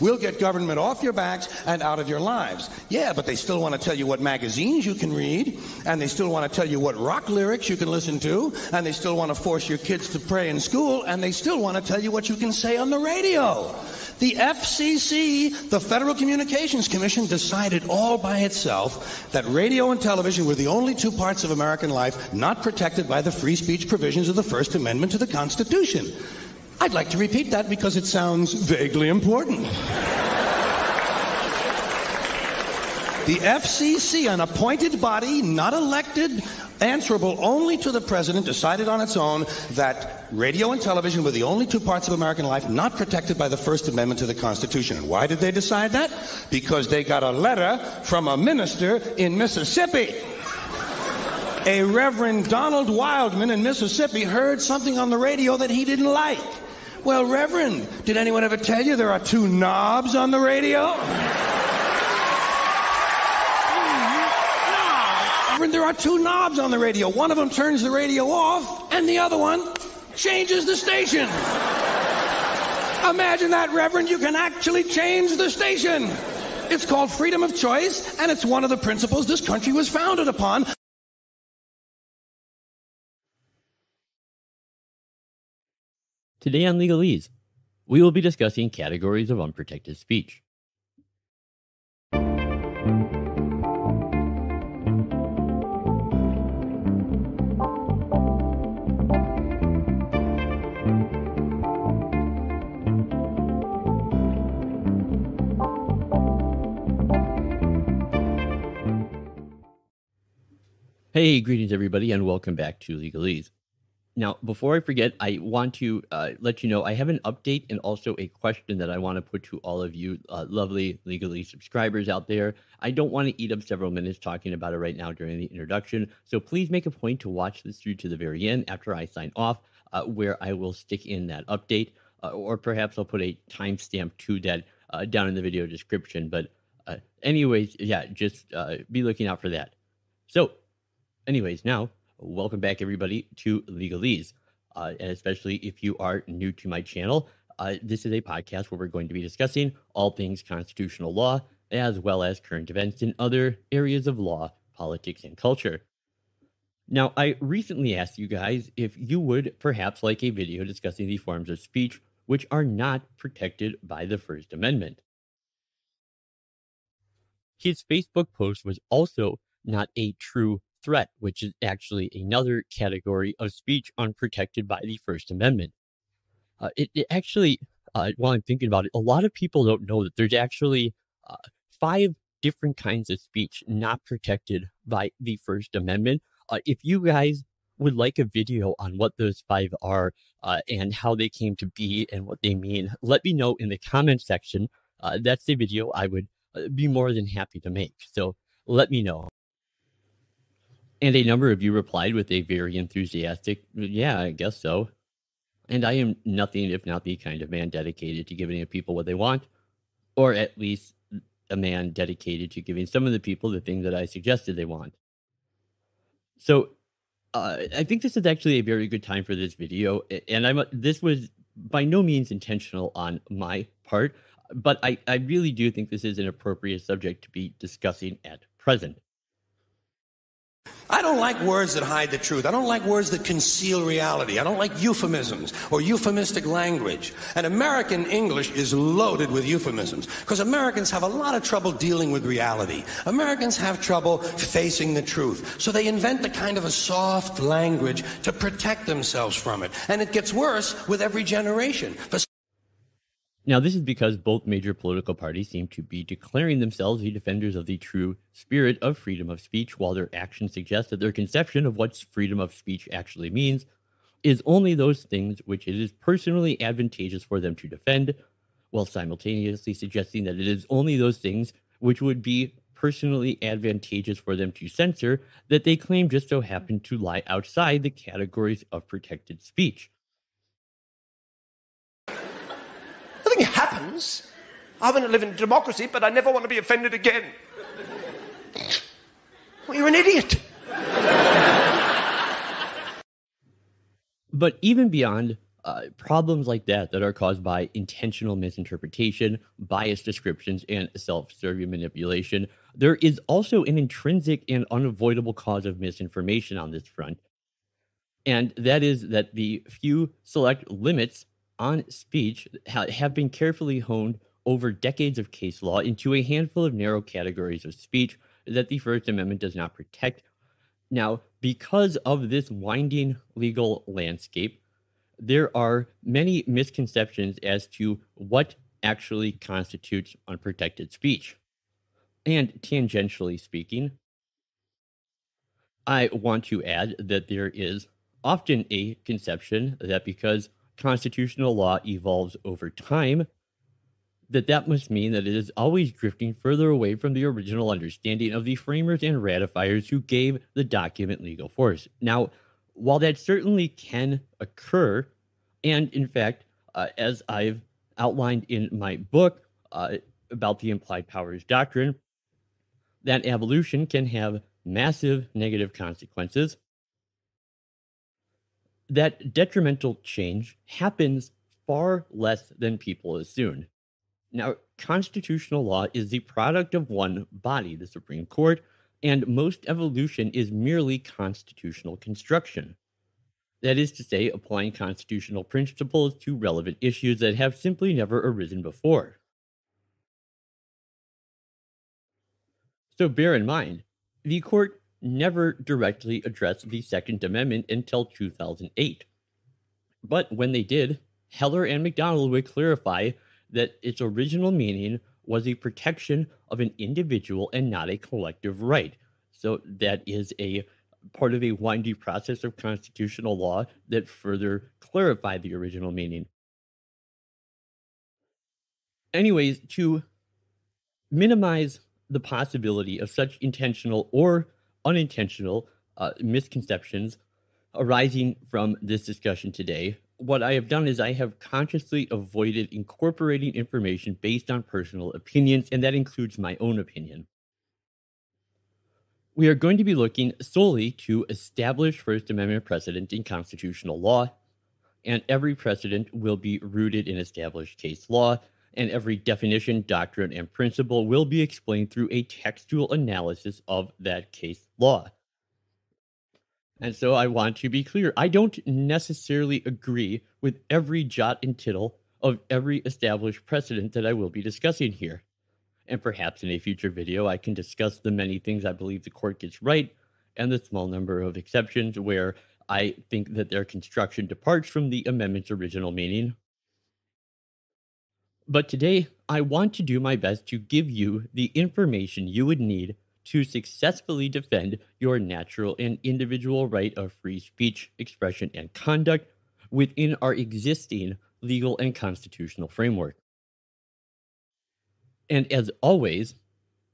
We'll get government off your backs and out of your lives. Yeah, but they still want to tell you what magazines you can read, and they still want to tell you what rock lyrics you can listen to, and they still want to force your kids to pray in school, and they still want to tell you what you can say on the radio. The FCC, the Federal Communications Commission, decided all by itself that radio and television were the only two parts of American life not protected by the free speech provisions of the First Amendment to the Constitution. I'd like to repeat that because it sounds vaguely important. The FCC, an appointed body, not elected, answerable only to the president, decided on its own that radio and television were the only two parts of American life not protected by the First Amendment to the Constitution. And why did they decide that? Because they got a letter from a minister in Mississippi. A Reverend Donald Wildmon in Mississippi heard something on the radio that he didn't like. Well, Reverend, did anyone ever tell you there are two knobs on the radio? Reverend, there are two knobs on the radio. One of them turns the radio off, and the other one changes the station. Imagine that, Reverend. You can actually change the station. It's called freedom of choice, and it's one of the principles this country was founded upon. Today on Legalese, we will be discussing categories of unprotected speech. Hey, greetings everybody, and welcome back to Legalese. Now, before I forget, I want to uh, let you know I have an update and also a question that I want to put to all of you uh, lovely Legalese subscribers out there. I don't want to eat up several minutes talking about it right now during the introduction, so please make a point to watch this through to the very end after I sign off, uh, where I will stick in that update, uh, or perhaps I'll put a timestamp to that uh, down in the video description. But, uh, anyways, yeah, just be looking out for that. So, anyways, now welcome back everybody to legalese uh, and especially if you are new to my channel uh, this is a podcast where we're going to be discussing all things constitutional law as well as current events in other areas of law politics and culture. Now i recently asked you guys if you would perhaps like a video discussing the forms of speech which are not protected by the first amendment. His facebook post was also not a true threat, which is actually another category of speech unprotected by the First Amendment. Uh, it, it, actually, uh, while I'm thinking about it, a lot of people don't know that there's actually uh, five different kinds of speech not protected by the First Amendment. Uh, if you guys would like a video on what those five are uh, and how they came to be and what they mean, let me know in the comment section. Uh, that's the video I would be more than happy to make. So let me know. And a number of you replied with a very enthusiastic, yeah, I guess so. And I am nothing if not the kind of man dedicated to giving people what they want, or at least a man dedicated to giving some of the people the things that I suggested they want. So uh, I think this is actually a very good time for this video. And I'm this was by no means intentional on my part, but I, I really do think this is an appropriate subject to be discussing at present. I don't like words that hide the truth. I don't like words that conceal reality. I don't like euphemisms or euphemistic language. And American English is loaded with euphemisms because Americans have a lot of trouble dealing with reality. Americans have trouble facing the truth. So they invent a kind of a soft language to protect themselves from it. And it gets worse with every generation. For now, this is because both major political parties seem to be declaring themselves the defenders of the true spirit of freedom of speech, while their actions suggest that their conception of what freedom of speech actually means is only those things which it is personally advantageous for them to defend, while simultaneously suggesting that it is only those things which would be personally advantageous for them to censor that they claim just so happen to lie outside the categories of protected speech. Nothing happens. I want to live in democracy, but I never want to be offended again. Well, you're an idiot. But even beyond uh, problems like that that are caused by intentional misinterpretation, biased descriptions, and self-serving manipulation. There is also an intrinsic and unavoidable cause of misinformation on this front, and that is that the few select limits on speech ha- have been carefully honed over decades of case law into a handful of narrow categories of speech that the First Amendment does not protect. Now, because of this winding legal landscape, there are many misconceptions as to what actually constitutes unprotected speech. And tangentially speaking, I want to add that there is often a conception that because constitutional law evolves over time, that that must mean that it is always drifting further away from the original understanding of the framers and ratifiers who gave the document legal force. Now, while that certainly can occur, and in fact, uh, as I've outlined in my book uh, about the implied powers doctrine, that evolution can have massive negative consequences. That detrimental change happens far less than people assume. Now, constitutional law is the product of one body, the Supreme Court, and most evolution is merely constitutional construction. That is to say, applying constitutional principles to relevant issues that have simply never arisen before. So bear in mind, the court never directly addressed the Second Amendment until 2008. But when they did, Heller and McDonald would clarify that its original meaning was a protection of an individual and not a collective right. So that is a part of a windy process of constitutional law that further clarified the original meaning. Anyways, to minimize the possibility of such intentional or unintentional uh, misconceptions arising from this discussion today, what I have done is I have consciously avoided incorporating information based on personal opinions, and that includes my own opinion. We are going to be looking solely to establish First Amendment precedent in constitutional law, and every precedent will be rooted in established case law, and every definition, doctrine, and principle will be explained through a textual analysis of that case law. And so I want to be clear I don't necessarily agree with every jot and tittle of every established precedent that I will be discussing here. And perhaps in a future video, I can discuss the many things I believe the court gets right and the small number of exceptions where I think that their construction departs from the amendment's original meaning. But today, I want to do my best to give you the information you would need to successfully defend your natural and individual right of free speech, expression, and conduct within our existing legal and constitutional framework. And as always,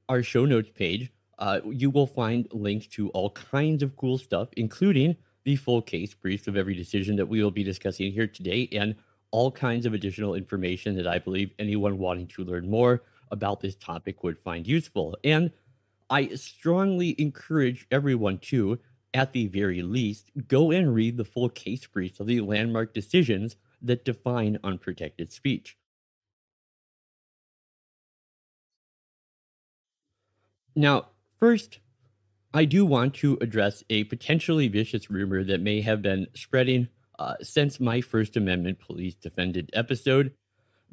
our show notes page, uh, you will find links to all kinds of cool stuff, including the full case briefs of every decision that we will be discussing here today, and all kinds of additional information that I believe anyone wanting to learn more about this topic would find useful. And I strongly encourage everyone to, at the very least, go and read the full case briefs of the landmark decisions that define unprotected speech. Now, first, I do want to address a potentially vicious rumor that may have been spreading uh, since my First Amendment police defended episode,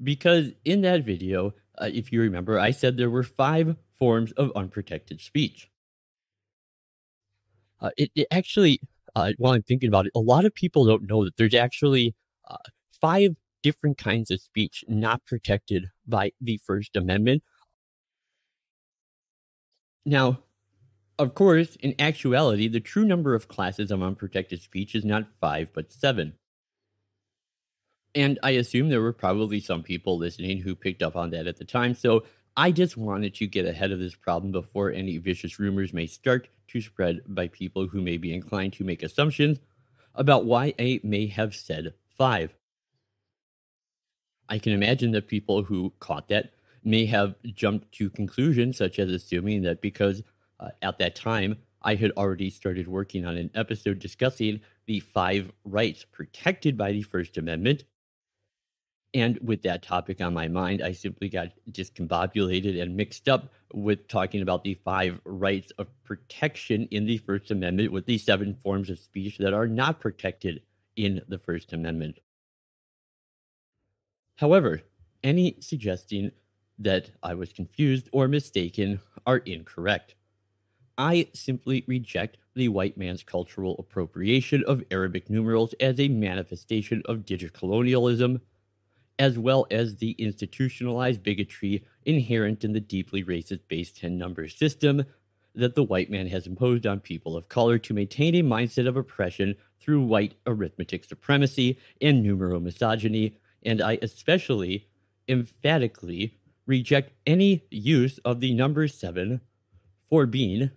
because in that video, uh, if you remember, I said there were five forms of unprotected speech. Uh, it, it, actually, uh, while I'm thinking about it, a lot of people don't know that there's actually uh, five different kinds of speech not protected by the First Amendment. Now, of course, in actuality, the true number of classes of unprotected speech is not five, but seven. And I assume there were probably some people listening who picked up on that at the time. So I just wanted to get ahead of this problem before any vicious rumors may start to spread by people who may be inclined to make assumptions about why I may have said five. I can imagine that people who caught that may have jumped to conclusions, such as assuming that because uh, at that time I had already started working on an episode discussing the five rights protected by the First Amendment. And with that topic on my mind, I simply got discombobulated and mixed up with talking about the five rights of protection in the First Amendment with the seven forms of speech that are not protected in the First Amendment. However, any suggesting that I was confused or mistaken are incorrect. I simply reject the white man's cultural appropriation of Arabic numerals as a manifestation of digital colonialism, as well as the institutionalized bigotry inherent in the deeply racist base 10 number system that the white man has imposed on people of color to maintain a mindset of oppression through white arithmetic supremacy and numeromisogyny, and I especially emphatically reject any use of the number seven for being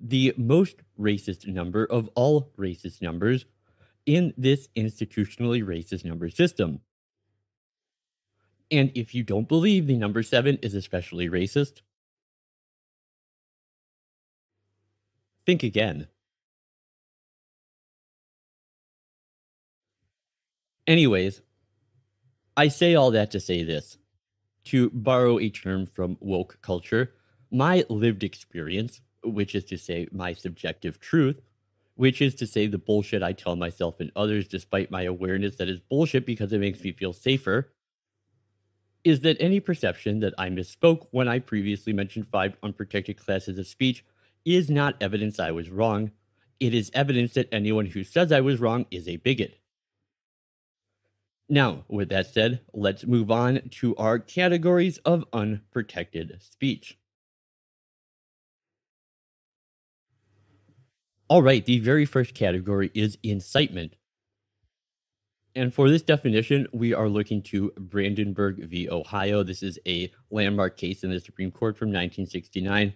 the most racist number of all racist numbers in this institutionally racist number system. And if you don't believe the number seven is especially racist, think again. Anyways, I say all that to say this. To borrow a term from woke culture, my lived experience, which is to say my subjective truth, which is to say the bullshit I tell myself and others despite my awareness that is bullshit because it makes me feel safer, is that any perception that I misspoke when I previously mentioned five unprotected classes of speech is not evidence I was wrong. It is evidence that anyone who says I was wrong is a bigot. Now, with that said, let's move on to our categories of unprotected speech. All right, the very first category is incitement. And for this definition, we are looking to Brandenburg v. Ohio. This is a landmark case in the Supreme Court from 1969.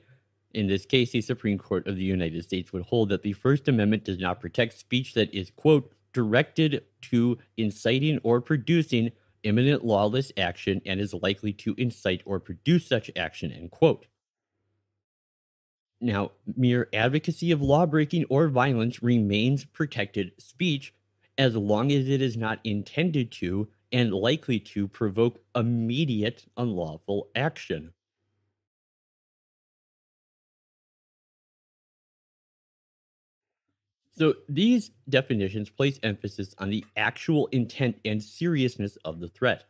In this case, the Supreme Court of the United States would hold that the First Amendment does not protect speech that is, quote, directed to inciting or producing imminent lawless action and is likely to incite or produce such action, end quote. Now, mere advocacy of lawbreaking or violence remains protected speech as long as it is not intended to and likely to provoke immediate unlawful action. So these definitions place emphasis on the actual intent and seriousness of the threat.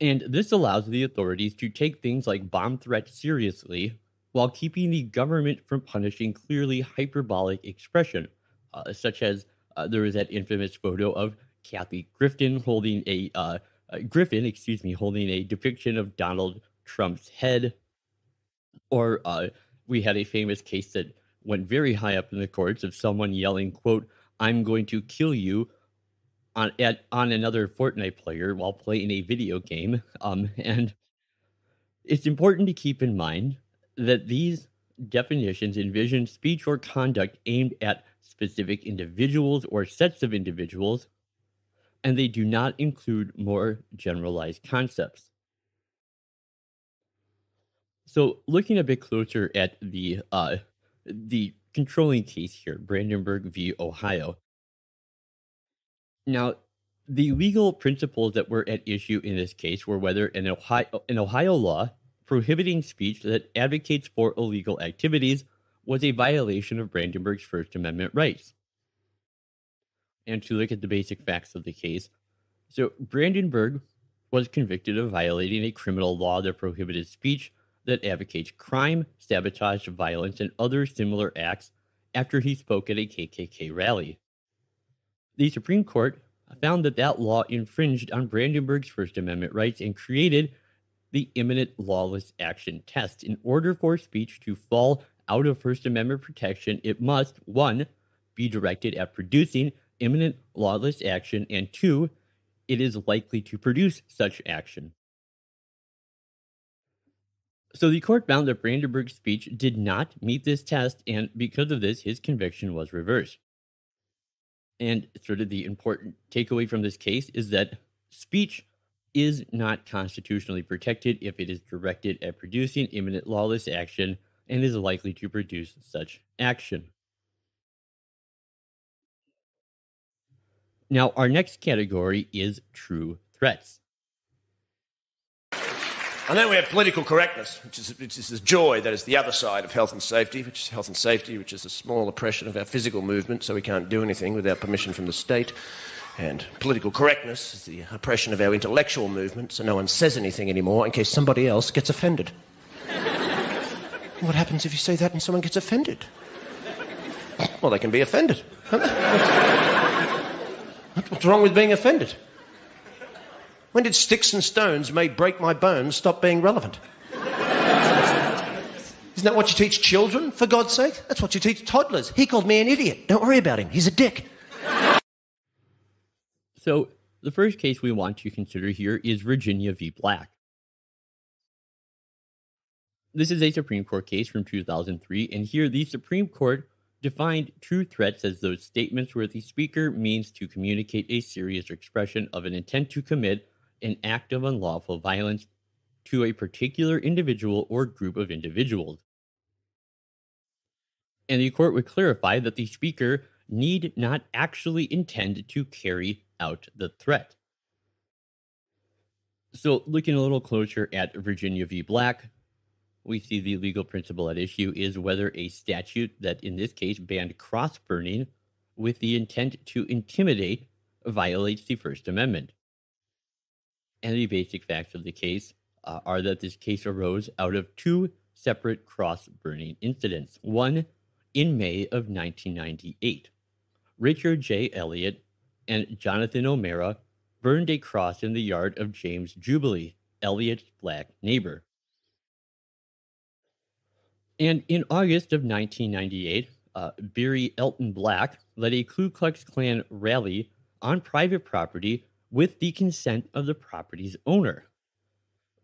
And this allows the authorities to take things like bomb threats seriously while keeping the government from punishing clearly hyperbolic expression, uh, such as uh, there was that infamous photo of Kathy Griffin holding a uh, uh Griffin, excuse me, holding a depiction of Donald Trump's head, or uh, we had a famous case that went very high up in the courts of someone yelling, quote, I'm going to kill you on at on another Fortnite player while playing a video game. Um, and it's important to keep in mind that these definitions envision speech or conduct aimed at specific individuals or sets of individuals, and they do not include more generalized concepts. So, looking a bit closer at the uh, the controlling case here, Brandenburg v. Ohio. Now, the legal principles that were at issue in this case were whether an Ohio, an Ohio law prohibiting speech that advocates for illegal activities was a violation of Brandenburg's First Amendment rights. And to look at the basic facts of the case, so Brandenburg was convicted of violating a criminal law that prohibited speech that advocates crime, sabotage, violence, and other similar acts after he spoke at a KKK rally. The Supreme Court found that that law infringed on Brandenburg's First Amendment rights and created the imminent lawless action test. In order for speech to fall out of First Amendment protection, it must, one, be directed at producing imminent lawless action, and two, it is likely to produce such action. So the court found that Brandenburg's speech did not meet this test, and because of this, his conviction was reversed and sort of the important takeaway from this case is that speech is not constitutionally protected if it is directed at producing imminent lawless action and is likely to produce such action. Now, our next category is true threats. And then we have political correctness, which is, which is the joy that is the other side of health and safety, which is health and safety, which is a small oppression of our physical movement, so we can't do anything without permission from the state. And political correctness is the oppression of our intellectual movement, so no one says anything anymore in case somebody else gets offended. what happens if you say that and someone gets offended? Well, they can be offended. What's wrong with being offended? When did sticks and stones may break my bones stop being relevant? Isn't that what you teach children, for God's sake? That's what you teach toddlers. He called me an idiot. Don't worry about him. He's a dick. So, the first case we want to consider here is Virginia v. Black. This is a Supreme Court case from 2003, and here the Supreme Court defined true threats as those statements where the speaker means to communicate a serious expression of an intent to commit an act of unlawful violence to a particular individual or group of individuals. And the court would clarify that the speaker need not actually intend to carry out the threat. So, looking a little closer at Virginia v. Black, we see the legal principle at issue is whether a statute that in this case banned cross burning with the intent to intimidate violates the First Amendment. And the basic facts of the case uh, are that this case arose out of two separate cross burning incidents. One in May of 1998. Richard J. Elliott and Jonathan O'Mara burned a cross in the yard of James Jubilee, Elliott's black neighbor. And in August of 1998, uh, Barry Elton Black led a Ku Klux Klan rally on private property with the consent of the property's owner.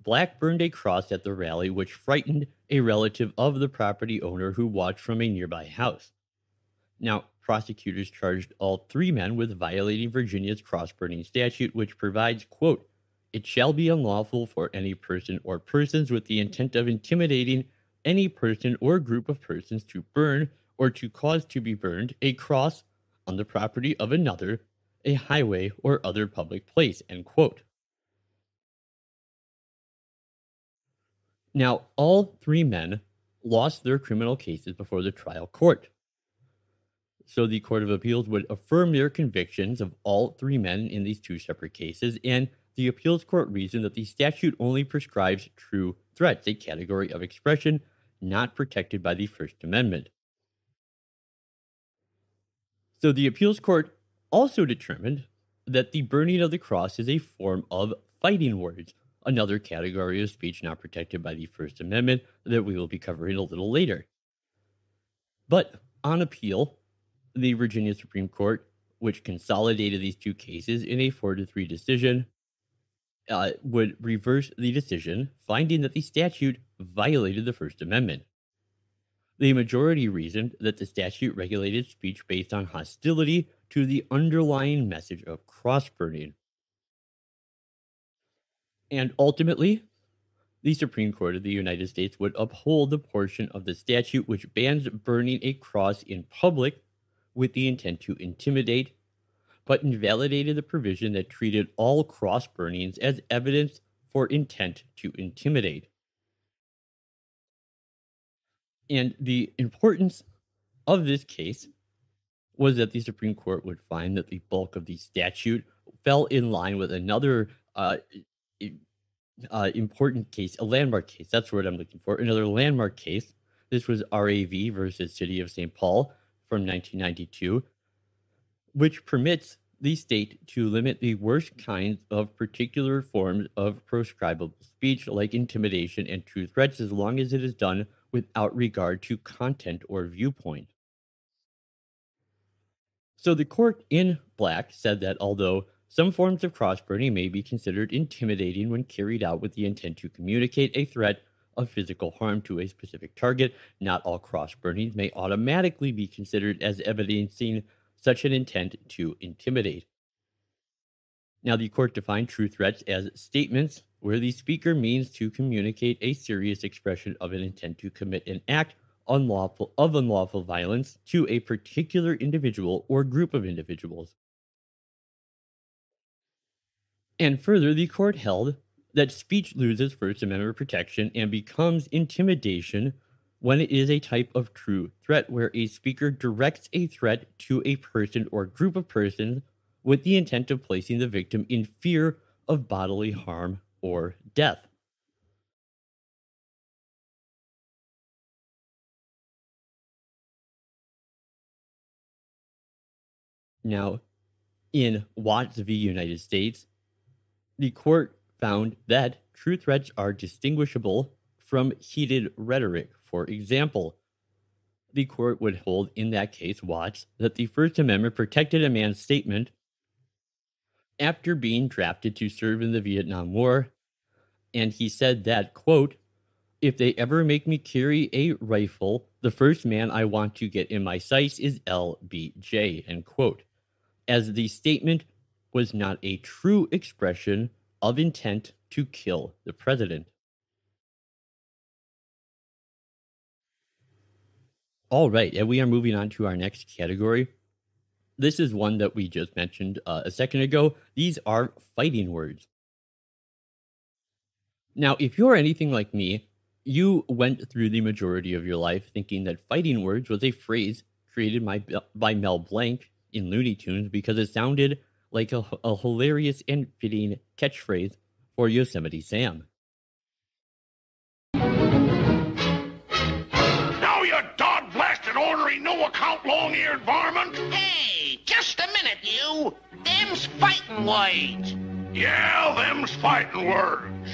Black burned a cross at the rally, which frightened a relative of the property owner who watched from a nearby house. Now, prosecutors charged all three men with violating Virginia's cross burning statute, which provides, quote, it shall be unlawful for any person or persons with the intent of intimidating any person or group of persons to burn or to cause to be burned a cross on the property of another a highway or other public place, end quote. Now, all three men lost their criminal cases before the trial court. So the Court of Appeals would affirm their convictions of all three men in these two separate cases, and the appeals court reasoned that the statute only prescribes true threats, a category of expression not protected by the First Amendment. So the appeals court also determined that the burning of the cross is a form of fighting words, another category of speech not protected by the First Amendment that we will be covering a little later. But on appeal, the Virginia Supreme Court, which consolidated these two cases in a 4 to 3 decision, uh, would reverse the decision, finding that the statute violated the First Amendment. The majority reasoned that the statute regulated speech based on hostility to the underlying message of cross burning. And ultimately, the Supreme Court of the United States would uphold the portion of the statute which bans burning a cross in public with the intent to intimidate, but invalidated the provision that treated all cross burnings as evidence for intent to intimidate. And the importance of this case was that the Supreme Court would find that the bulk of the statute fell in line with another uh, uh, important case, a landmark case. That's what I'm looking for. Another landmark case. This was RAV versus City of St. Paul from 1992, which permits the state to limit the worst kinds of particular forms of proscribable speech, like intimidation and true threats, as long as it is done without regard to content or viewpoint. So the court in Black said that although some forms of cross burning may be considered intimidating when carried out with the intent to communicate a threat of physical harm to a specific target, not all cross burnings may automatically be considered as evidencing such an intent to intimidate. Now, the court defined true threats as statements where the speaker means to communicate a serious expression of an intent to commit an act unlawful of unlawful violence to a particular individual or group of individuals. And further, the court held that speech loses First Amendment protection and becomes intimidation when it is a type of true threat where a speaker directs a threat to a person or group of persons with the intent of placing the victim in fear of bodily harm or death. Now, in Watts v. United States, the court found that true threats are distinguishable from heated rhetoric. For example, the court would hold in that case, Watts, that the First Amendment protected a man's statement after being drafted to serve in the Vietnam War. And he said that, quote, if they ever make me carry a rifle, the first man I want to get in my sights is LBJ, end quote. As the statement was not a true expression of intent to kill the president. All right, and we are moving on to our next category. This is one that we just mentioned uh, a second ago. These are fighting words. Now, if you're anything like me, you went through the majority of your life thinking that fighting words was a phrase created by, by Mel Blanc in Looney Tunes because it sounded like a, a hilarious and fitting catchphrase for Yosemite Sam. Now, you dog blasted ornery, no account, long eared varmint! Hey, just a minute, you! Them's fighting words! Yeah, them's fighting words.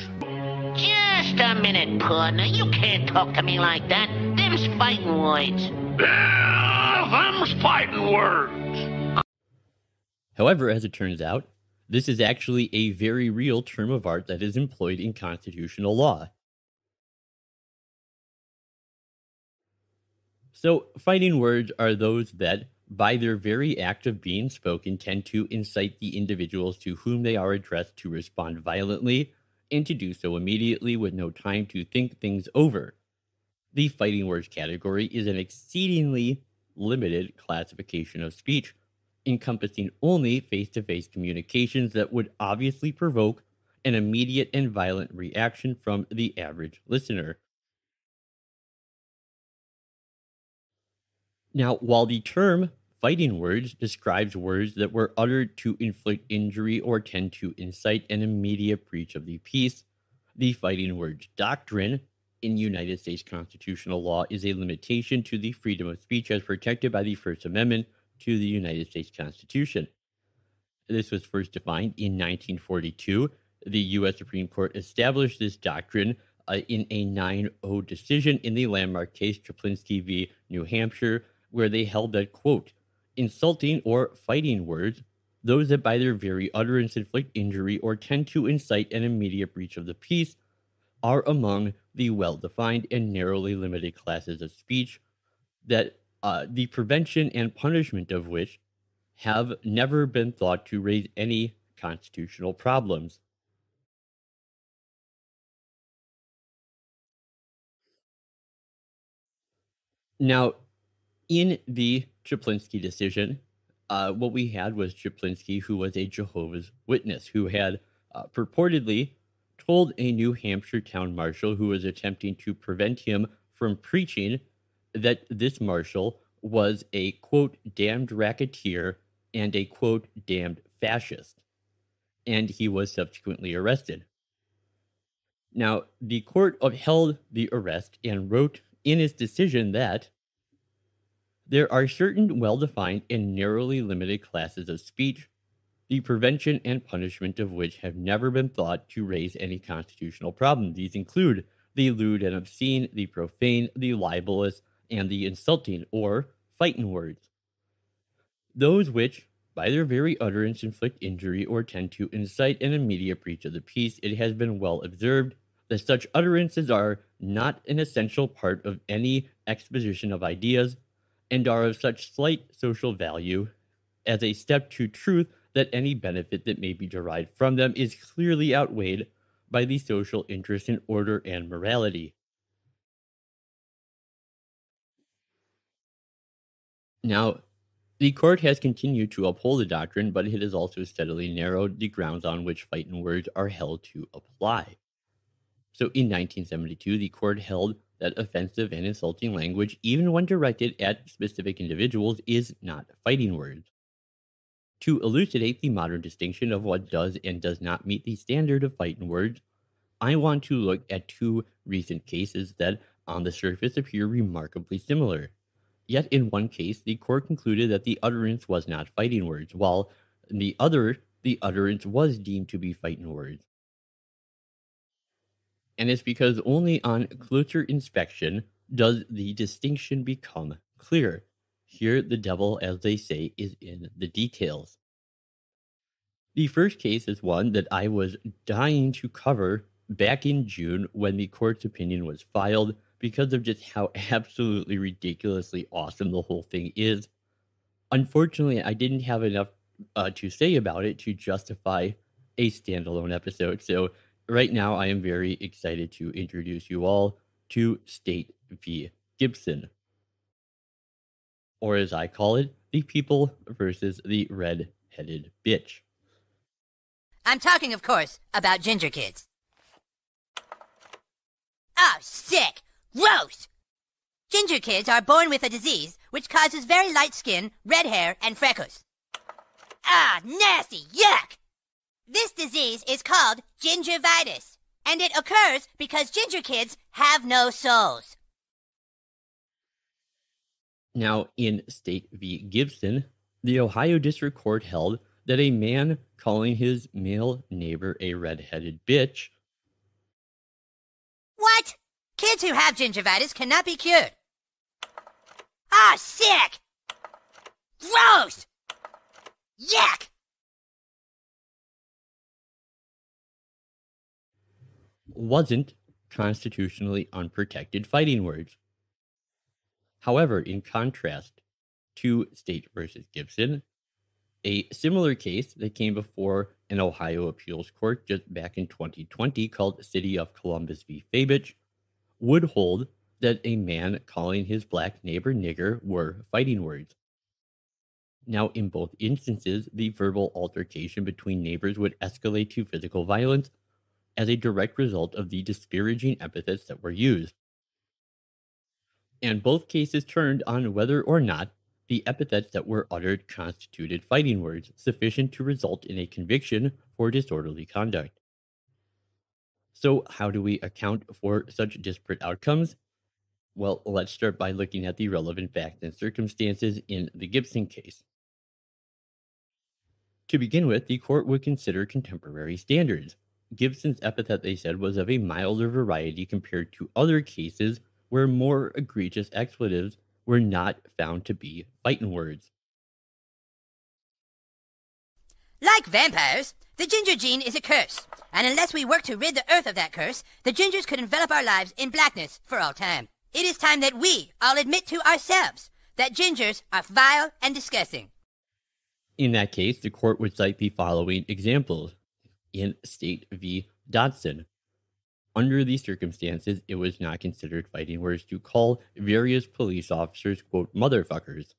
Just a minute, partner. You can't talk to me like that. Them's fighting words. Yeah, them's fighting words. However, as it turns out, this is actually a very real term of art that is employed in constitutional law. So, fighting words are those that, by their very act of being spoken, tend to incite the individuals to whom they are addressed to respond violently and to do so immediately with no time to think things over. The fighting words category is an exceedingly limited classification of speech, encompassing only face to face communications that would obviously provoke an immediate and violent reaction from the average listener. Now, while the term fighting words describes words that were uttered to inflict injury or tend to incite an immediate breach of the peace, the fighting words doctrine in United States constitutional law is a limitation to the freedom of speech as protected by the First Amendment to the United States Constitution. This was first defined in 1942. The U.S. Supreme Court established this doctrine uh, in a 9 0 decision in the landmark case Chaplinsky v. New Hampshire, where they held that, quote, insulting or fighting words, those that by their very utterance inflict injury or tend to incite an immediate breach of the peace, are among the well defined and narrowly limited classes of speech that uh, the prevention and punishment of which have never been thought to raise any constitutional problems. Now, in the Chaplinsky decision, uh, what we had was Chaplinsky, who was a Jehovah's Witness, who had uh, purportedly told a New Hampshire town marshal who was attempting to prevent him from preaching that this marshal was a quote, damned racketeer and a quote, damned fascist. And he was subsequently arrested. Now, the court upheld the arrest and wrote in its decision that there are certain well defined and narrowly limited classes of speech, the prevention and punishment of which have never been thought to raise any constitutional problem. These include the lewd and obscene, the profane, the libelous, and the insulting or fighting words. Those which, by their very utterance, inflict injury or tend to incite an immediate breach of the peace, it has been well observed that such utterances are not an essential part of any exposition of ideas and are of such slight social value as a step to truth that any benefit that may be derived from them is clearly outweighed by the social interest in order and morality. Now, The court has continued to uphold the doctrine, but it has also steadily narrowed the grounds on which fighting words are held to apply. So in 1972, the court held that offensive and insulting language, even when directed at specific individuals, is not fighting words. To elucidate the modern distinction of what does and does not meet the standard of fighting words, I want to look at two recent cases that, on the surface, appear remarkably similar. Yet, in one case, the court concluded that the utterance was not fighting words, while in the other, the utterance was deemed to be fighting words. And it's because only on closer inspection does the distinction become clear. Here, the devil, as they say, is in the details. The first case is one that I was dying to cover back in June when the court's opinion was filed because of just how absolutely ridiculously awesome the whole thing is. Unfortunately, I didn't have enough uh, to say about it to justify a standalone episode. So, right now, I am very excited to introduce you all to State v. Gibson. Or, as I call it, the people versus the red headed bitch. I'm talking, of course, about ginger kids. Oh, sick! Gross! Ginger kids are born with a disease which causes very light skin, red hair, and freckles. Ah, nasty! Yuck! This disease is called gingervitis, and it occurs because ginger kids have no souls. Now, in State v. Gibson, the Ohio District Court held that a man calling his male neighbor a red-headed bitch. What? Kids who have gingervitis cannot be cured. Ah, sick! Gross! Yuck! wasn't constitutionally unprotected fighting words. However, in contrast to State versus Gibson, a similar case that came before an Ohio appeals court just back in 2020 called City of Columbus v. Fabich would hold that a man calling his black neighbor nigger were fighting words. Now, in both instances, the verbal altercation between neighbors would escalate to physical violence as a direct result of the disparaging epithets that were used. And both cases turned on whether or not the epithets that were uttered constituted fighting words sufficient to result in a conviction for disorderly conduct. So, how do we account for such disparate outcomes? Well, let's start by looking at the relevant facts and circumstances in the Gibson case. To begin with, the court would consider contemporary standards. Gibson's epithet, they said, was of a milder variety compared to other cases where more egregious expletives were not found to be fighting words. Like vampires, the ginger gene is a curse, and unless we work to rid the earth of that curse, the gingers could envelop our lives in blackness for all time. It is time that we all admit to ourselves that gingers are vile and disgusting. In that case, the court would cite the following examples in State v. Dodson. Under these circumstances, it was not considered fighting words to call various police officers, quote, motherfuckers.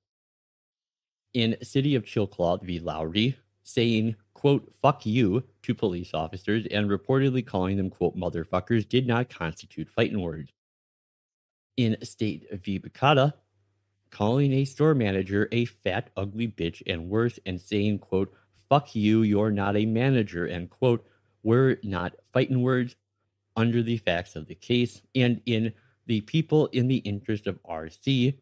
In City of Chillicothe v. Lowry, saying, quote, fuck you to police officers and reportedly calling them, quote, motherfuckers did not constitute fighting words. In State v. Baccala, calling a store manager a fat, ugly bitch and worse and saying, quote, fuck you, you're not a manager, end quote, were not fighting words under the facts of the case and in the people in the interest of RC,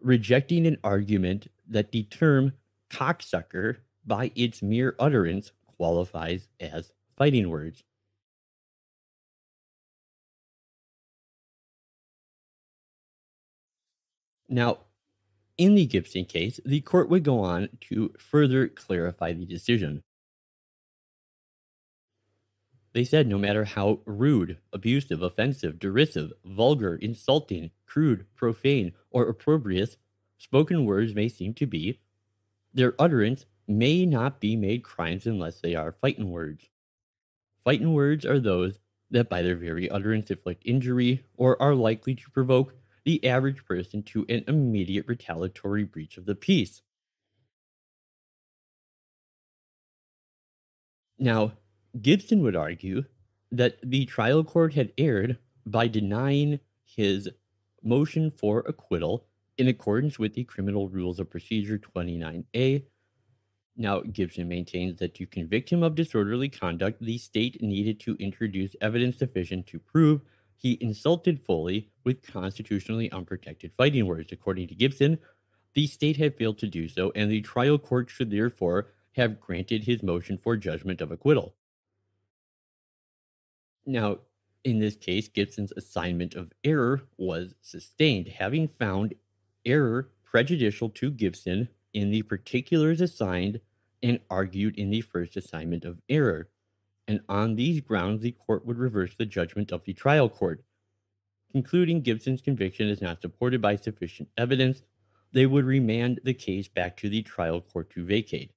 rejecting an argument that the term cocksucker by its mere utterance qualifies as fighting words. Now, in the Gibson case, the court would go on to further clarify the decision. They said no matter how rude, abusive, offensive, derisive, vulgar, insulting, crude, profane, or opprobrious spoken words may seem to be, their utterance may not be made crimes unless they are fighting words. Fighting words are those that by their very utterance inflict injury or are likely to provoke the average person to an immediate retaliatory breach of the peace. Now, Gibson would argue that the trial court had erred by denying his motion for acquittal in accordance with the Criminal Rules of Procedure 29A. Now, Gibson maintains that to convict him of disorderly conduct, the state needed to introduce evidence sufficient to prove he insulted Foley with constitutionally unprotected fighting words. According to Gibson, the state had failed to do so, and the trial court should therefore have granted his motion for judgment of acquittal. Now, in this case, Gibson's assignment of error was sustained, having found error prejudicial to Gibson in the particulars assigned and argued in the first assignment of error. And on these grounds, the court would reverse the judgment of the trial court. Concluding Gibson's conviction is not supported by sufficient evidence, they would remand the case back to the trial court to vacate.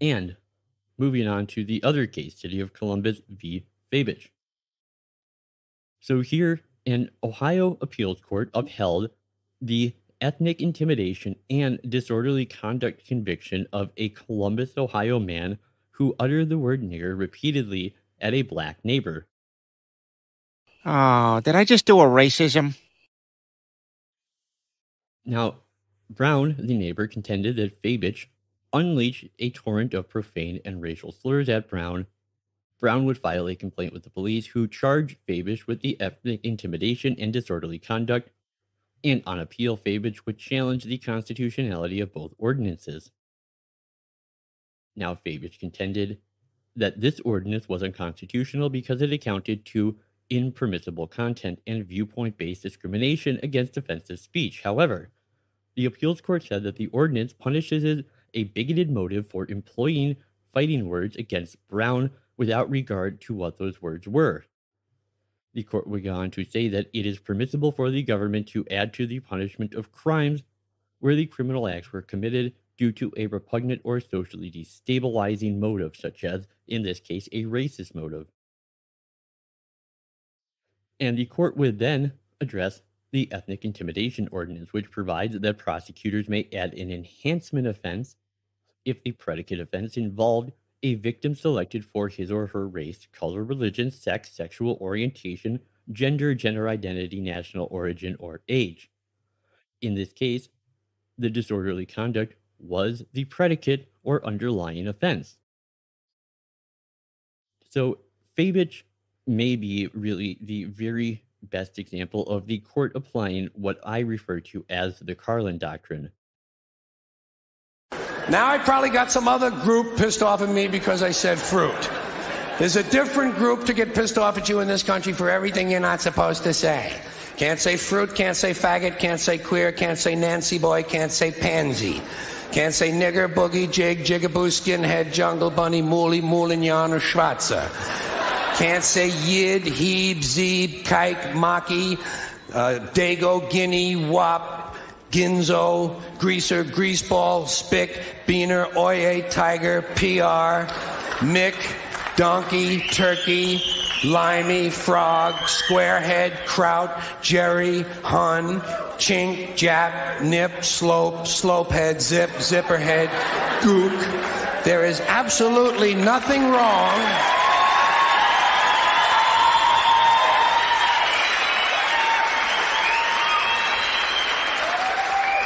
And moving on to the other case, City of Columbus v. Fabich. So here, an Ohio appeals court upheld the ethnic intimidation and disorderly conduct conviction of a Columbus, Ohio man who uttered the word nigger repeatedly at a black neighbor. Oh, did I just do a racism? Now, Brown, the neighbor, contended that Fabich unleashed a torrent of profane and racial slurs at Brown. Brown would file a complaint with the police, who charged Fabich with the ethnic intimidation and disorderly conduct. And on appeal, Fabich would challenge the constitutionality of both ordinances. Now, Fabich contended that this ordinance was unconstitutional because it accounted to impermissible content and viewpoint based discrimination against offensive speech. However, the appeals court said that the ordinance punishes a bigoted motive for employing fighting words against Brown without regard to what those words were. The court would go on to say that it is permissible for the government to add to the punishment of crimes where the criminal acts were committed due to a repugnant or socially destabilizing motive, such as, in this case, a racist motive. And the court would then address the Ethnic Intimidation Ordinance, which provides that prosecutors may add an enhancement offense if the predicate offense involved a victim selected for his or her race, color, religion, sex, sexual orientation, gender, gender identity, national origin, or age. In this case, the disorderly conduct was the predicate or underlying offense. So, Fabich may be really the very best example of the court applying what I refer to as the Carlin Doctrine. Now I probably got some other group pissed off at me because I said fruit. There's a different group to get pissed off at you in this country for everything you're not supposed to say. Can't say fruit, can't say faggot, can't say queer, can't say Nancy boy, can't say pansy. Can't say nigger, boogie, jig, jigaboo, skinhead, jungle bunny, mooly, moulignon, or schwarzer. Can't say yid, heeb, zeeb, kike, maki, uh, dago, guinea, wop, ginzo, greaser, greaseball, spick, beaner, oye, tiger, PR, mick, donkey, turkey, limey, frog, squarehead, kraut, jerry, hun, chink, jap, nip, slope, slopehead, zip, zipperhead, gook. There is absolutely nothing wrong.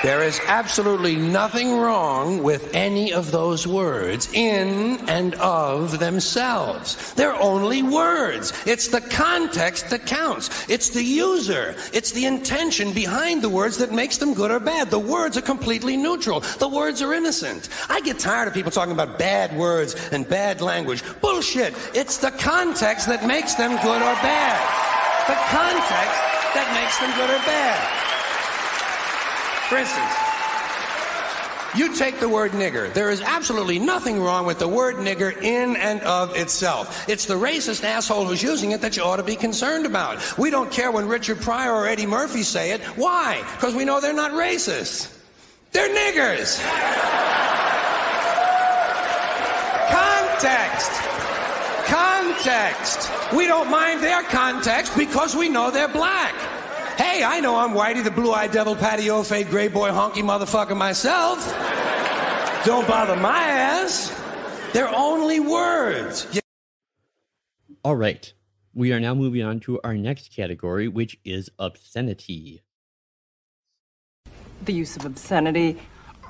There is absolutely nothing wrong with any of those words in and of themselves. They're only words. It's the context that counts. It's the user. It's the intention behind the words that makes them good or bad. The words are completely neutral. The words are innocent. I get tired of people talking about bad words and bad language. Bullshit. It's the context that makes them good or bad. The context that makes them good or bad. For instance, you take the word nigger. There is absolutely nothing wrong with the word nigger in and of itself. It's the racist asshole who's using it that you ought to be concerned about. We don't care when Richard Pryor or Eddie Murphy say it. Why? Because we know they're not racist. They're niggers. Context. Context. We don't mind their context because we know they're black. Hey, I know I'm Whitey, the blue-eyed devil, patio fade, gray boy, honky motherfucker myself. Don't bother my ass. They're only words. You- All right. We are now moving on to our next category, which is obscenity. The use of obscenity.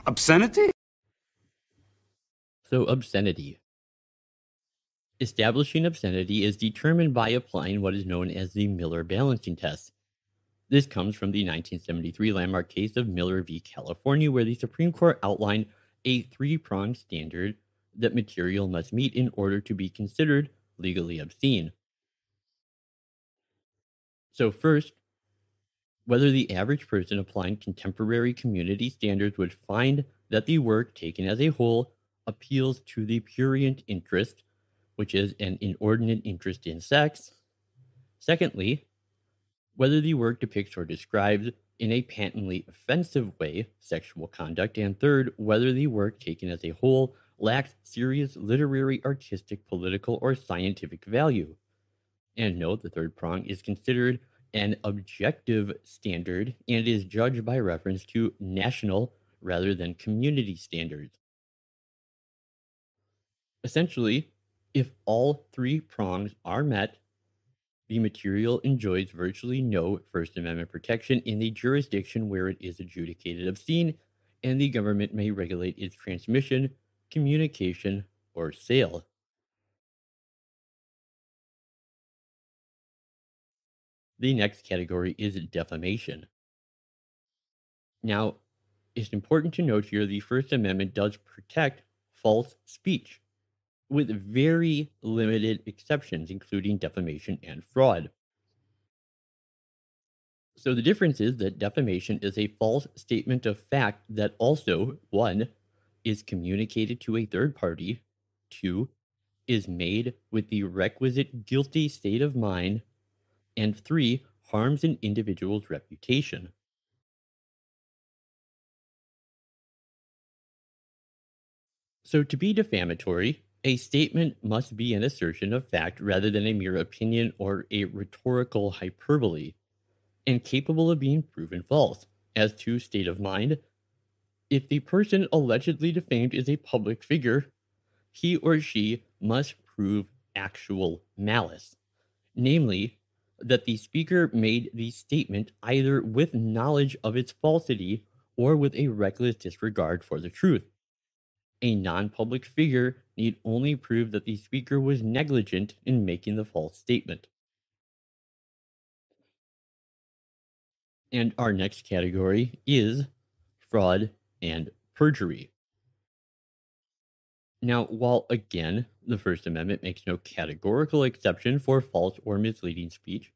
Obscenity? So, obscenity. Establishing obscenity is determined by applying what is known as the Miller balancing test. This comes from the 1973 landmark case of Miller v. California, where the Supreme Court outlined a three pronged standard that material must meet in order to be considered legally obscene. So, first, whether the average person applying contemporary community standards would find that the work taken as a whole appeals to the prurient interest, which is an inordinate interest in sex. Secondly, whether the work depicts or describes in a patently offensive way sexual conduct. And third, whether the work taken as a whole lacks serious literary, artistic, political, or scientific value. And note the third prong is considered an objective standard and is judged by reference to national rather than community standards. Essentially, if all three prongs are met, the material enjoys virtually no First Amendment protection in the jurisdiction where it is adjudicated obscene, and the government may regulate its transmission, communication, or sale. The next category is defamation. Now, it's important to note here the First Amendment does protect false speech, with very limited exceptions, including defamation and fraud. So the difference is that defamation is a false statement of fact that also, one, is communicated to a third party, two, is made with the requisite guilty state of mind, and three, harms an individual's reputation. So, to be defamatory, a statement must be an assertion of fact rather than a mere opinion or a rhetorical hyperbole, and capable of being proven false. As to state of mind, if the person allegedly defamed is a public figure, he or she must prove actual malice, namely, that the speaker made the statement either with knowledge of its falsity or with a reckless disregard for the truth. A non public figure need only prove that the speaker was negligent in making the false statement. And our next category is fraud and perjury. Now, while again, the First Amendment makes no categorical exception for false or misleading speech,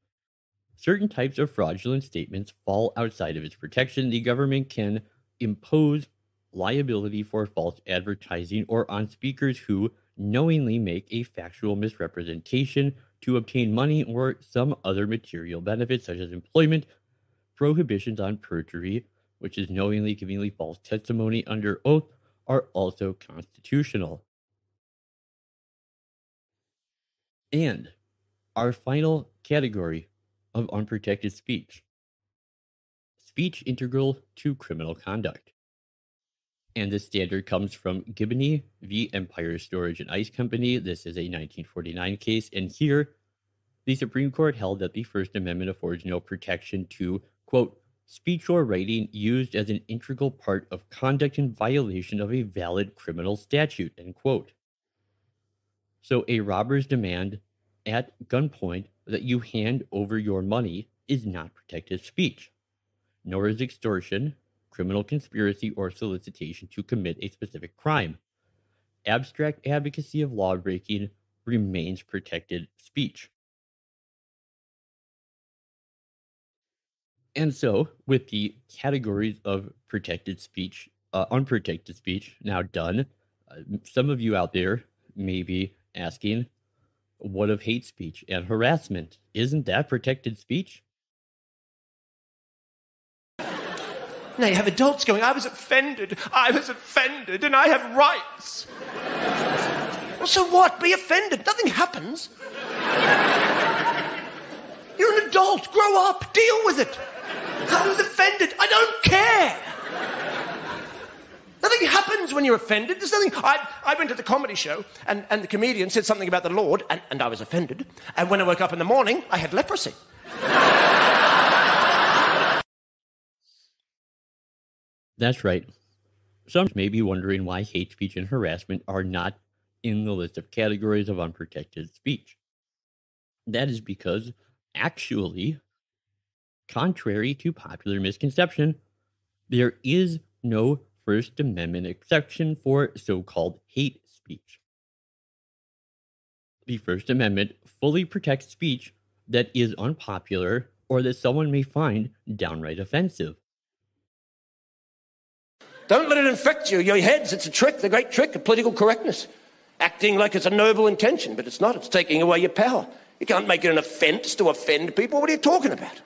certain types of fraudulent statements fall outside of its protection. The government can impose liability for false advertising or on speakers who knowingly make a factual misrepresentation to obtain money or some other material benefit, such as employment, prohibitions on perjury, which is knowingly giving false testimony under oath, are also constitutional. And our final category of unprotected speech speech integral to criminal conduct. And this standard comes from Giboney v. Empire Storage and Ice Company. This is a 1949 case. And here, the Supreme Court held that the First Amendment affords no protection to, quote, speech or writing used as an integral part of conduct in violation of a valid criminal statute, end quote. So a robber's demand at gunpoint that you hand over your money is not protected speech, nor is extortion, criminal conspiracy, or solicitation to commit a specific crime. Abstract advocacy of lawbreaking remains protected speech. And so, with the categories of protected speech, uh, unprotected speech now done, uh, some of you out there may be asking, what of hate speech and harassment? Isn't that protected speech? Now you have adults going, I was offended, I was offended, and I have rights. Well, so what? Be offended. Nothing happens. You're an adult. Grow up. Deal with it. I was offended. I don't care. Nothing happens when you're offended. There's nothing. I, I went to the comedy show and, and the comedian said something about the Lord and, and I was offended. And when I woke up in the morning, I had leprosy. That's right. Some may be wondering why hate speech and harassment are not in the list of categories of unprotected speech. That is because, actually, contrary to popular misconception, there is no First Amendment exception for so called hate speech. The First Amendment fully protects speech that is unpopular or that someone may find downright offensive. Don't let it infect you. Your heads, it's a trick, the great trick of political correctness. Acting like it's a noble intention, but it's not. It's taking away your power. You can't make it an offence to offend people. What are you talking about?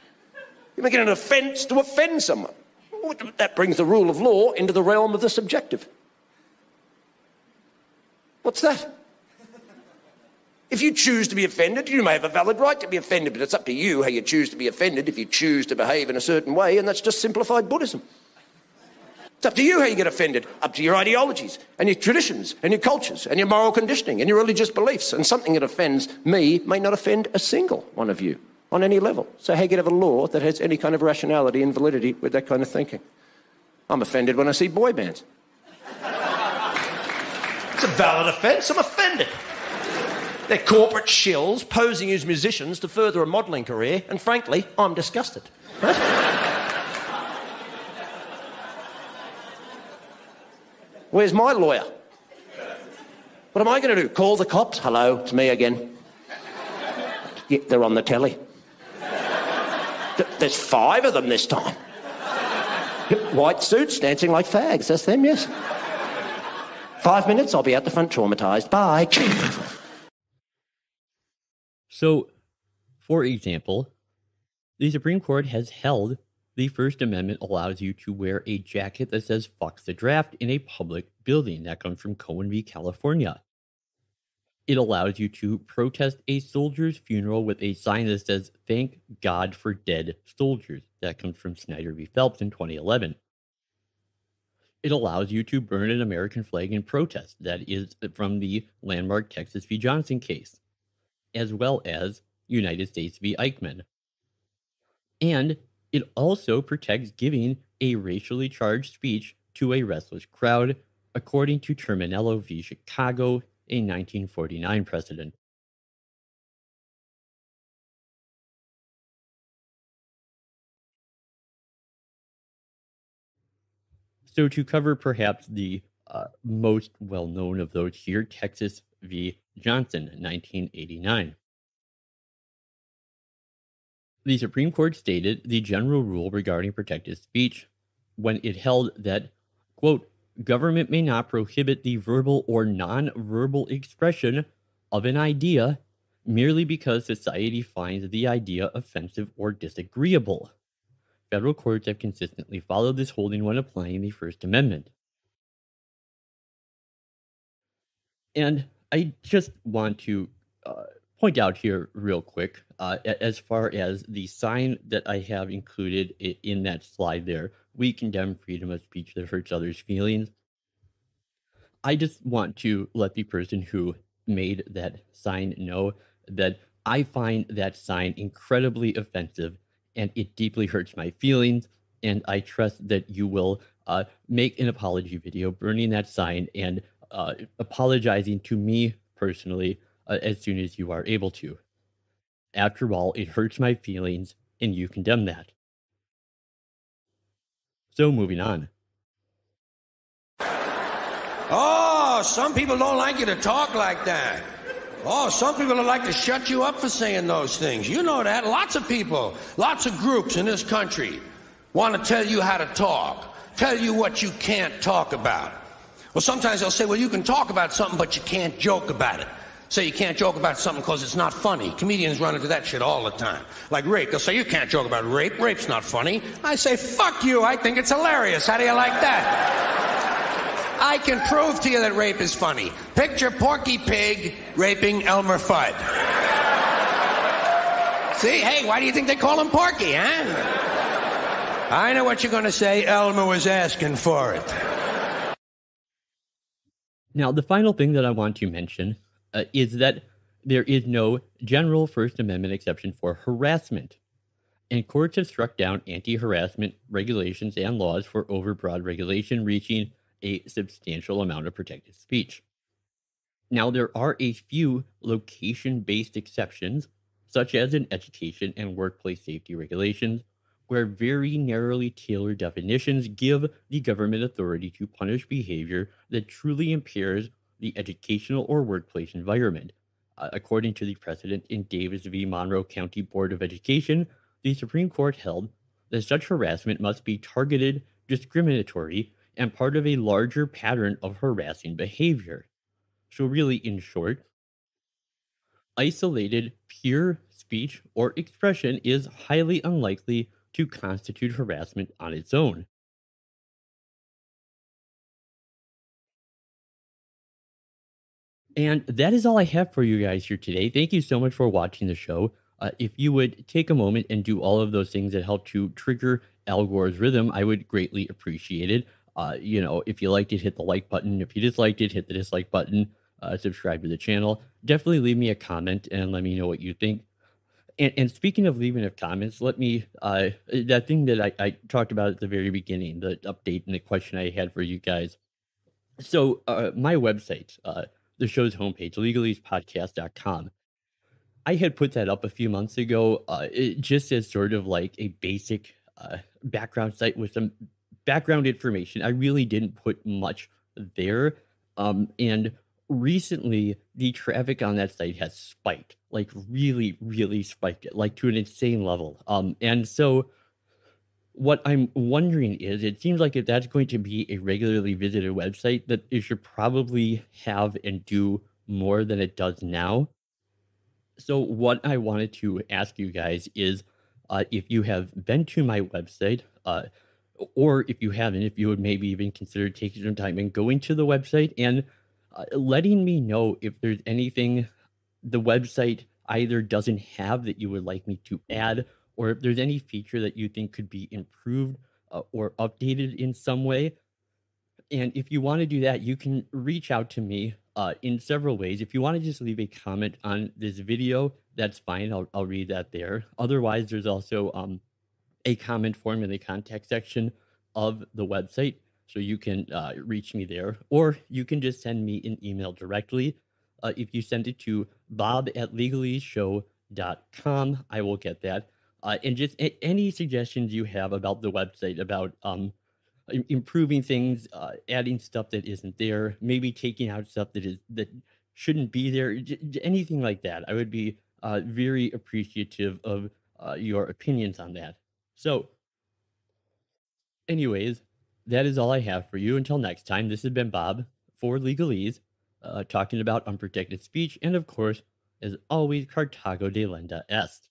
You make it an offence to offend someone. That brings the rule of law into the realm of the subjective. What's that? If you choose to be offended, you may have a valid right to be offended, but it's up to you how you choose to be offended if you choose to behave in a certain way, and that's just simplified Buddhism. It's up to you how you get offended, up to your ideologies and your traditions and your cultures and your moral conditioning and your religious beliefs. And something that offends me may not offend a single one of you on any level. So how you have a law that has any kind of rationality and validity with that kind of thinking? I'm offended when I see boy bands. it's a valid offence. I'm offended. They're corporate shills posing as musicians to further a modelling career, and frankly, I'm disgusted. Where's my lawyer? What am I going to do? Call the cops? Hello, it's me again. Yeah, they're on the telly. There's five of them this time. White suits dancing like fags. That's them, yes. Five minutes, I'll be out the front traumatized. Bye. So, for example, the Supreme Court has held the First Amendment allows you to wear a jacket that says fuck the draft in a public building. That comes from Cohen v. California. It allows you to protest a soldier's funeral with a sign that says thank God for dead soldiers. That comes from Snyder v. Phelps in 2011. It allows you to burn an American flag in protest. That is from the landmark Texas v. Johnson case, as well as United States v. Eichman. And it also protects giving a racially charged speech to a restless crowd, according to Terminiello v. Chicago, a 1949 precedent. So, to cover perhaps the uh, most well known of those here, Texas v. Johnson, 1989. The Supreme Court stated the general rule regarding protected speech when it held that, quote, government may not prohibit the verbal or non verbal expression of an idea merely because society finds the idea offensive or disagreeable. Federal courts have consistently followed this holding when applying the First Amendment. And I just want to uh, point out here real quick uh, as far as the sign that I have included in that slide there, we condemn freedom of speech that hurts others' feelings. I just want to let the person who made that sign know that I find that sign incredibly offensive and it deeply hurts my feelings. And I trust that you will uh, make an apology video burning that sign and uh, apologizing to me personally uh, as soon as you are able to. After all, it hurts my feelings, and you condemn that. So, moving on. Oh, some people don't like you to talk like that. Oh, some people would like to shut you up for saying those things. You know that. Lots of people, lots of groups in this country want to tell you how to talk, tell you what you can't talk about. Well, sometimes they'll say, well, you can talk about something, but you can't joke about it say you can't joke about something because it's not funny. Comedians run into that shit all the time. Like rape. They'll say, you can't joke about rape. Rape's not funny. I say, fuck you. I think it's hilarious. How do you like that? I can prove to you that rape is funny. Picture Porky Pig raping Elmer Fudd. See, hey, why do you think they call him Porky, huh? I know what you're going to say. Elmer was asking for it. Now, the final thing that I want to mention uh, is that there is no general First Amendment exception for harassment. And courts have struck down anti harassment regulations and laws for overbroad regulation reaching a substantial amount of protected speech. Now, there are a few location based exceptions, such as in education and workplace safety regulations, where very narrowly tailored definitions give the government authority to punish behavior that truly impairs the educational or workplace environment. Uh, according to the precedent in Davis v. Monroe County Board of Education, the Supreme Court held that such harassment must be targeted, discriminatory, and part of a larger pattern of harassing behavior. So, really, in short, isolated, pure speech or expression is highly unlikely to constitute harassment on its own. And that is all I have for you guys here today. Thank you so much for watching the show. Uh, if you would take a moment and do all of those things that help to trigger Al Gore's rhythm, I would greatly appreciate it. Uh, you know, if you liked it, hit the like button. If you disliked it, hit the dislike button. Uh, subscribe to the channel. Definitely leave me a comment and let me know what you think. And, and speaking of leaving of comments, let me uh, that thing that I, I talked about at the very beginning, the update and the question I had for you guys. So uh, my website, uh, the show's homepage, legalesepodcast.com. I had put that up a few months ago, uh, it, just as sort of like a basic uh, background site with some background information. I really didn't put much there. Um, and recently, the traffic on that site has spiked, like really, really spiked it, like to an insane level. Um, and so, what I'm wondering is, it seems like if that's going to be a regularly visited website, that it should probably have and do more than it does now. So, what I wanted to ask you guys is uh, if you have been to my website, uh, or if you haven't, if you would maybe even consider taking some time and going to the website and uh, letting me know if there's anything the website either doesn't have that you would like me to add, or if there's any feature that you think could be improved uh, or updated in some way. And if you want to do that, you can reach out to me uh, in several ways. If you want to just leave a comment on this video, that's fine. I'll, I'll read that there. Otherwise, there's also um, a comment form in the contact section of the website. So you can uh, reach me there, or you can just send me an email directly. Uh, if you send it to bob at legallyshow.com, I will get that. Uh, and just a- any suggestions you have about the website, about um, improving things, uh, adding stuff that isn't there, maybe taking out stuff that is that shouldn't be there, j- anything like that. I would be uh, very appreciative of uh, your opinions on that. So, anyways, that is all I have for you. Until next time, this has been Bob for Legalese, uh, talking about unprotected speech, and of course, as always, Carthago delenda est.